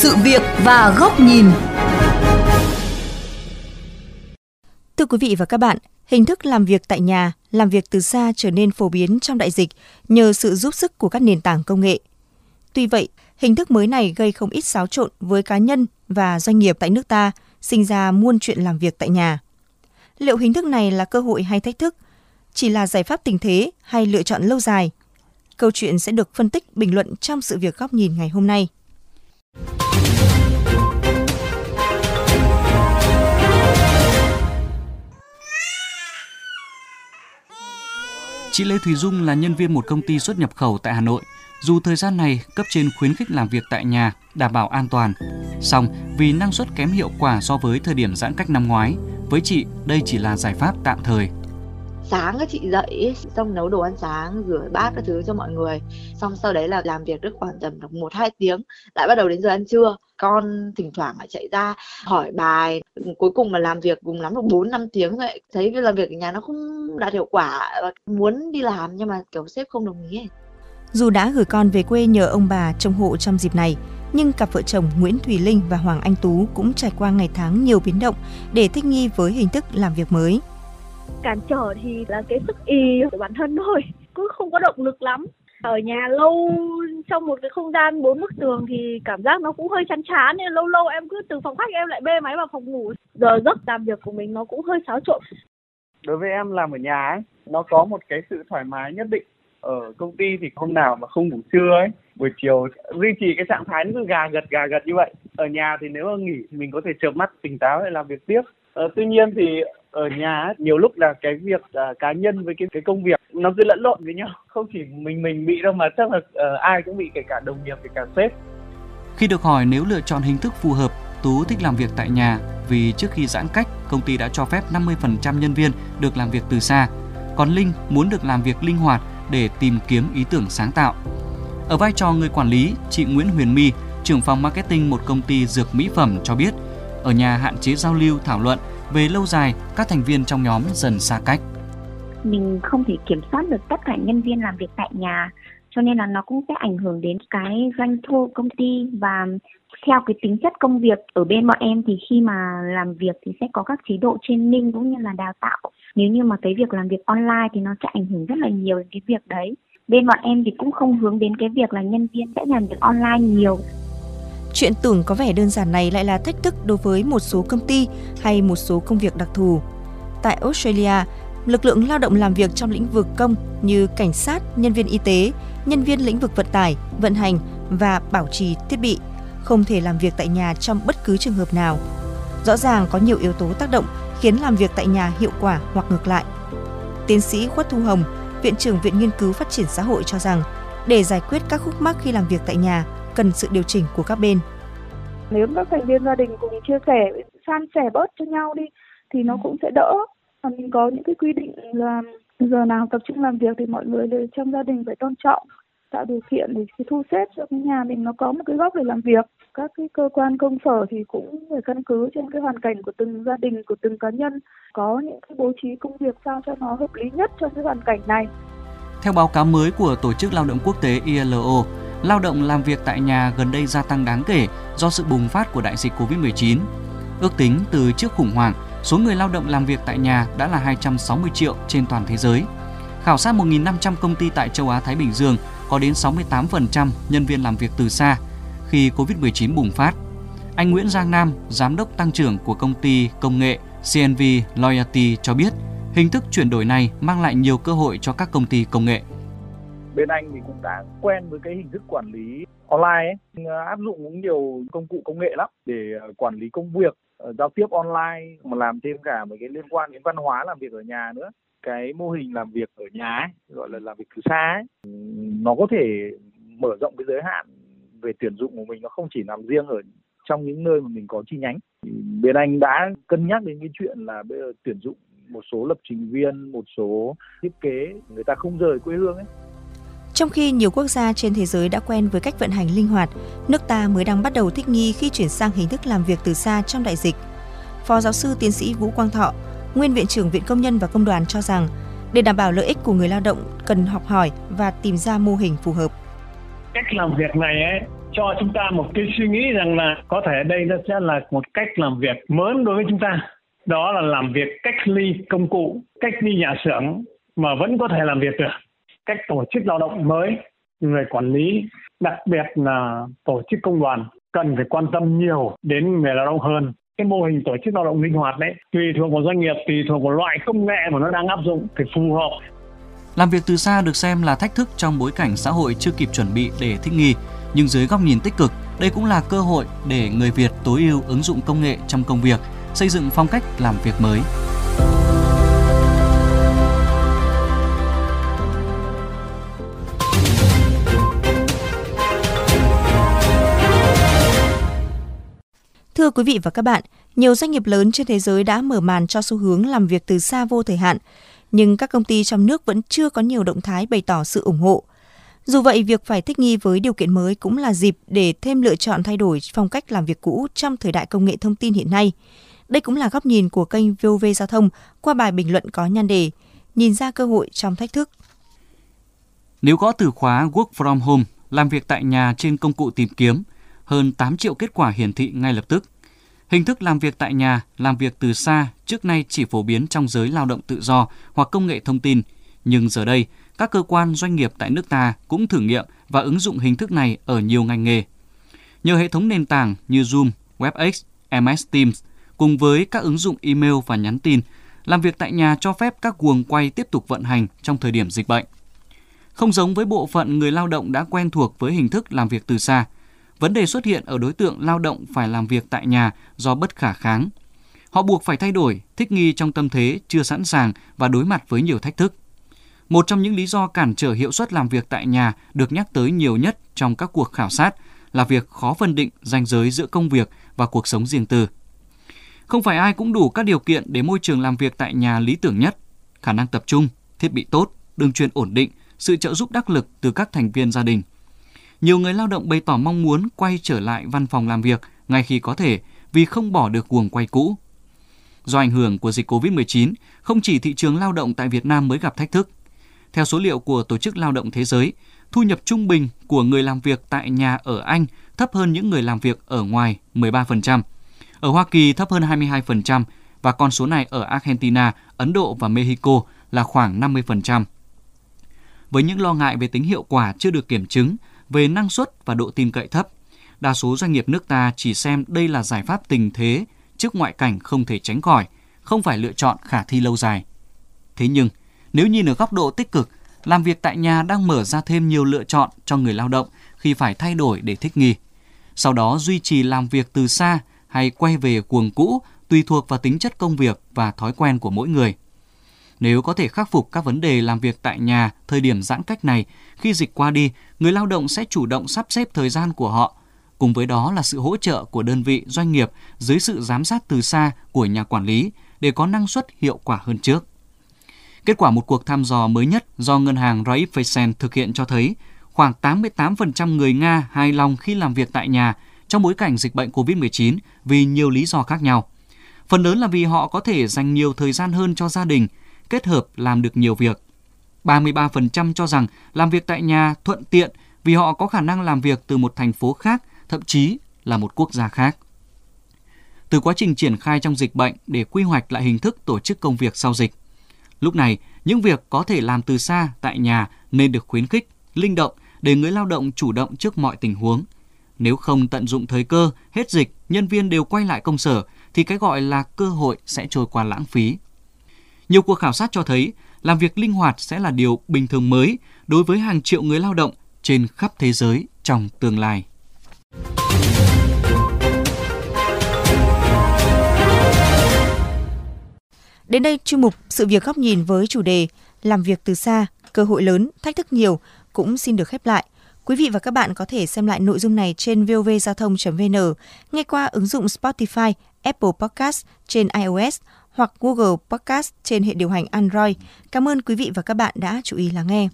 sự việc và góc nhìn. Thưa quý vị và các bạn, hình thức làm việc tại nhà, làm việc từ xa trở nên phổ biến trong đại dịch nhờ sự giúp sức của các nền tảng công nghệ. Tuy vậy, hình thức mới này gây không ít xáo trộn với cá nhân và doanh nghiệp tại nước ta, sinh ra muôn chuyện làm việc tại nhà. Liệu hình thức này là cơ hội hay thách thức? Chỉ là giải pháp tình thế hay lựa chọn lâu dài? Câu chuyện sẽ được phân tích bình luận trong sự việc góc nhìn ngày hôm nay. Chị Lê Thùy Dung là nhân viên một công ty xuất nhập khẩu tại Hà Nội. Dù thời gian này cấp trên khuyến khích làm việc tại nhà, đảm bảo an toàn, song vì năng suất kém hiệu quả so với thời điểm giãn cách năm ngoái, với chị đây chỉ là giải pháp tạm thời sáng các chị dậy xong nấu đồ ăn sáng rửa bát các thứ cho mọi người. Xong sau đấy là làm việc được khoảng tầm được một hai tiếng lại bắt đầu đến giờ ăn trưa. Con thỉnh thoảng lại chạy ra hỏi bài cuối cùng mà làm việc cùng lắm được bốn năm tiếng vậy thấy việc làm việc ở nhà nó không đạt hiệu quả muốn đi làm nhưng mà kiểu sếp không đồng ý ấy. Dù đã gửi con về quê nhờ ông bà trông hộ trong dịp này, nhưng cặp vợ chồng Nguyễn Thùy Linh và Hoàng Anh Tú cũng trải qua ngày tháng nhiều biến động để thích nghi với hình thức làm việc mới cản trở thì là cái sức y của bản thân thôi cứ không có động lực lắm. Ở nhà lâu, trong một cái không gian bốn bức tường thì cảm giác nó cũng hơi chán chán, nên lâu lâu em cứ từ phòng khách em lại bê máy vào phòng ngủ. Giờ giấc làm việc của mình nó cũng hơi xáo trộn. Đối với em làm ở nhà ấy, nó có một cái sự thoải mái nhất định. Ở công ty thì hôm nào mà không ngủ trưa ấy, buổi chiều duy trì cái trạng thái nó cứ gà gật gà gật như vậy. Ở nhà thì nếu mà nghỉ thì mình có thể chợp mắt, tỉnh táo để làm việc tiếp ờ, tuy nhiên thì ở nhà nhiều lúc là cái việc uh, cá nhân với cái cái công việc nó cứ lẫn lộn với nhau không chỉ mình mình bị đâu mà chắc là uh, ai cũng bị kể cả đồng nghiệp kể cả sếp khi được hỏi nếu lựa chọn hình thức phù hợp Tú thích làm việc tại nhà vì trước khi giãn cách, công ty đã cho phép 50% nhân viên được làm việc từ xa. Còn Linh muốn được làm việc linh hoạt để tìm kiếm ý tưởng sáng tạo. Ở vai trò người quản lý, chị Nguyễn Huyền My, trưởng phòng marketing một công ty dược mỹ phẩm cho biết, ở nhà hạn chế giao lưu thảo luận về lâu dài, các thành viên trong nhóm dần xa cách. Mình không thể kiểm soát được tất cả nhân viên làm việc tại nhà, cho nên là nó cũng sẽ ảnh hưởng đến cái doanh thu công ty. Và theo cái tính chất công việc ở bên bọn em thì khi mà làm việc thì sẽ có các chế độ training cũng như là đào tạo. Nếu như mà cái việc làm việc online thì nó sẽ ảnh hưởng rất là nhiều đến cái việc đấy. Bên bọn em thì cũng không hướng đến cái việc là nhân viên sẽ làm việc online nhiều. Chuyện tưởng có vẻ đơn giản này lại là thách thức đối với một số công ty hay một số công việc đặc thù. Tại Australia, lực lượng lao động làm việc trong lĩnh vực công như cảnh sát, nhân viên y tế, nhân viên lĩnh vực vận tải, vận hành và bảo trì thiết bị không thể làm việc tại nhà trong bất cứ trường hợp nào. Rõ ràng có nhiều yếu tố tác động khiến làm việc tại nhà hiệu quả hoặc ngược lại. Tiến sĩ Khuất Thu Hồng, Viện trưởng Viện Nghiên cứu Phát triển Xã hội cho rằng, để giải quyết các khúc mắc khi làm việc tại nhà, cần sự điều chỉnh của các bên. Nếu các thành viên gia đình cùng chia sẻ, san sẻ bớt cho nhau đi thì nó cũng sẽ đỡ. Và mình có những cái quy định là giờ nào tập trung làm việc thì mọi người đều trong gia đình phải tôn trọng tạo điều kiện để thu xếp cho cái nhà mình nó có một cái góc để làm việc các cái cơ quan công sở thì cũng phải căn cứ trên cái hoàn cảnh của từng gia đình của từng cá nhân có những cái bố trí công việc sao cho nó hợp lý nhất trong cái hoàn cảnh này theo báo cáo mới của Tổ chức Lao động Quốc tế ILO, lao động làm việc tại nhà gần đây gia tăng đáng kể do sự bùng phát của đại dịch Covid-19. Ước tính từ trước khủng hoảng, số người lao động làm việc tại nhà đã là 260 triệu trên toàn thế giới. Khảo sát 1.500 công ty tại châu Á Thái Bình Dương có đến 68% nhân viên làm việc từ xa khi Covid-19 bùng phát. Anh Nguyễn Giang Nam, giám đốc tăng trưởng của công ty công nghệ CNV Loyalty cho biết, hình thức chuyển đổi này mang lại nhiều cơ hội cho các công ty công nghệ bên anh thì cũng đã quen với cái hình thức quản lý online ấy. Ờ, áp dụng cũng nhiều công cụ công nghệ lắm để ờ, quản lý công việc ờ, giao tiếp online mà làm thêm cả một cái liên quan đến văn hóa làm việc ở nhà nữa. Cái mô hình làm việc ở nhà ấy, gọi là làm việc từ xa ấy, nó có thể mở rộng cái giới hạn về tuyển dụng của mình nó không chỉ nằm riêng ở trong những nơi mà mình có chi nhánh. Bên anh đã cân nhắc đến cái chuyện là bây giờ tuyển dụng một số lập trình viên một số thiết kế người ta không rời quê hương ấy trong khi nhiều quốc gia trên thế giới đã quen với cách vận hành linh hoạt, nước ta mới đang bắt đầu thích nghi khi chuyển sang hình thức làm việc từ xa trong đại dịch. Phó giáo sư tiến sĩ Vũ Quang Thọ, nguyên viện trưởng Viện Công nhân và Công đoàn cho rằng, để đảm bảo lợi ích của người lao động cần học hỏi và tìm ra mô hình phù hợp. Cách làm việc này ấy cho chúng ta một cái suy nghĩ rằng là có thể đây nó sẽ là một cách làm việc mới đối với chúng ta đó là làm việc cách ly công cụ cách ly nhà xưởng mà vẫn có thể làm việc được cách tổ chức lao động mới người quản lý đặc biệt là tổ chức công đoàn cần phải quan tâm nhiều đến người lao động hơn cái mô hình tổ chức lao động linh hoạt đấy tùy thuộc vào doanh nghiệp tùy thuộc vào loại công nghệ mà nó đang áp dụng thì phù hợp làm việc từ xa được xem là thách thức trong bối cảnh xã hội chưa kịp chuẩn bị để thích nghi, nhưng dưới góc nhìn tích cực, đây cũng là cơ hội để người Việt tối ưu ứng dụng công nghệ trong công việc, xây dựng phong cách làm việc mới. Thưa quý vị và các bạn, nhiều doanh nghiệp lớn trên thế giới đã mở màn cho xu hướng làm việc từ xa vô thời hạn, nhưng các công ty trong nước vẫn chưa có nhiều động thái bày tỏ sự ủng hộ. Dù vậy, việc phải thích nghi với điều kiện mới cũng là dịp để thêm lựa chọn thay đổi phong cách làm việc cũ trong thời đại công nghệ thông tin hiện nay. Đây cũng là góc nhìn của kênh VOV Giao thông qua bài bình luận có nhan đề Nhìn ra cơ hội trong thách thức. Nếu có từ khóa Work from Home, làm việc tại nhà trên công cụ tìm kiếm, hơn 8 triệu kết quả hiển thị ngay lập tức. Hình thức làm việc tại nhà, làm việc từ xa trước nay chỉ phổ biến trong giới lao động tự do hoặc công nghệ thông tin, nhưng giờ đây, các cơ quan doanh nghiệp tại nước ta cũng thử nghiệm và ứng dụng hình thức này ở nhiều ngành nghề. Nhờ hệ thống nền tảng như Zoom, WebEx, MS Teams cùng với các ứng dụng email và nhắn tin, làm việc tại nhà cho phép các guồng quay tiếp tục vận hành trong thời điểm dịch bệnh. Không giống với bộ phận người lao động đã quen thuộc với hình thức làm việc từ xa, vấn đề xuất hiện ở đối tượng lao động phải làm việc tại nhà do bất khả kháng. Họ buộc phải thay đổi, thích nghi trong tâm thế chưa sẵn sàng và đối mặt với nhiều thách thức. Một trong những lý do cản trở hiệu suất làm việc tại nhà được nhắc tới nhiều nhất trong các cuộc khảo sát là việc khó phân định ranh giới giữa công việc và cuộc sống riêng tư. Không phải ai cũng đủ các điều kiện để môi trường làm việc tại nhà lý tưởng nhất, khả năng tập trung, thiết bị tốt, đường truyền ổn định, sự trợ giúp đắc lực từ các thành viên gia đình. Nhiều người lao động bày tỏ mong muốn quay trở lại văn phòng làm việc ngay khi có thể vì không bỏ được guồng quay cũ. Do ảnh hưởng của dịch COVID-19, không chỉ thị trường lao động tại Việt Nam mới gặp thách thức. Theo số liệu của Tổ chức Lao động Thế giới, thu nhập trung bình của người làm việc tại nhà ở Anh thấp hơn những người làm việc ở ngoài 13%. Ở Hoa Kỳ thấp hơn 22% và con số này ở Argentina, Ấn Độ và Mexico là khoảng 50%. Với những lo ngại về tính hiệu quả chưa được kiểm chứng, về năng suất và độ tin cậy thấp, đa số doanh nghiệp nước ta chỉ xem đây là giải pháp tình thế trước ngoại cảnh không thể tránh khỏi, không phải lựa chọn khả thi lâu dài. Thế nhưng, nếu nhìn ở góc độ tích cực, làm việc tại nhà đang mở ra thêm nhiều lựa chọn cho người lao động khi phải thay đổi để thích nghi. Sau đó duy trì làm việc từ xa hay quay về cuồng cũ tùy thuộc vào tính chất công việc và thói quen của mỗi người. Nếu có thể khắc phục các vấn đề làm việc tại nhà thời điểm giãn cách này, khi dịch qua đi, người lao động sẽ chủ động sắp xếp thời gian của họ. Cùng với đó là sự hỗ trợ của đơn vị doanh nghiệp dưới sự giám sát từ xa của nhà quản lý để có năng suất hiệu quả hơn trước. Kết quả một cuộc thăm dò mới nhất do ngân hàng Raiffeisen thực hiện cho thấy khoảng 88% người Nga hài lòng khi làm việc tại nhà trong bối cảnh dịch bệnh COVID-19 vì nhiều lý do khác nhau. Phần lớn là vì họ có thể dành nhiều thời gian hơn cho gia đình, kết hợp làm được nhiều việc. 33% cho rằng làm việc tại nhà thuận tiện vì họ có khả năng làm việc từ một thành phố khác, thậm chí là một quốc gia khác. Từ quá trình triển khai trong dịch bệnh để quy hoạch lại hình thức tổ chức công việc sau dịch, Lúc này, những việc có thể làm từ xa tại nhà nên được khuyến khích, linh động để người lao động chủ động trước mọi tình huống. Nếu không tận dụng thời cơ, hết dịch, nhân viên đều quay lại công sở thì cái gọi là cơ hội sẽ trôi qua lãng phí. Nhiều cuộc khảo sát cho thấy làm việc linh hoạt sẽ là điều bình thường mới đối với hàng triệu người lao động trên khắp thế giới trong tương lai. Đến đây, chuyên mục Sự việc góc nhìn với chủ đề Làm việc từ xa, cơ hội lớn, thách thức nhiều cũng xin được khép lại. Quý vị và các bạn có thể xem lại nội dung này trên vovgiao thông.vn, nghe qua ứng dụng Spotify, Apple Podcast trên iOS hoặc Google Podcast trên hệ điều hành Android. Cảm ơn quý vị và các bạn đã chú ý lắng nghe.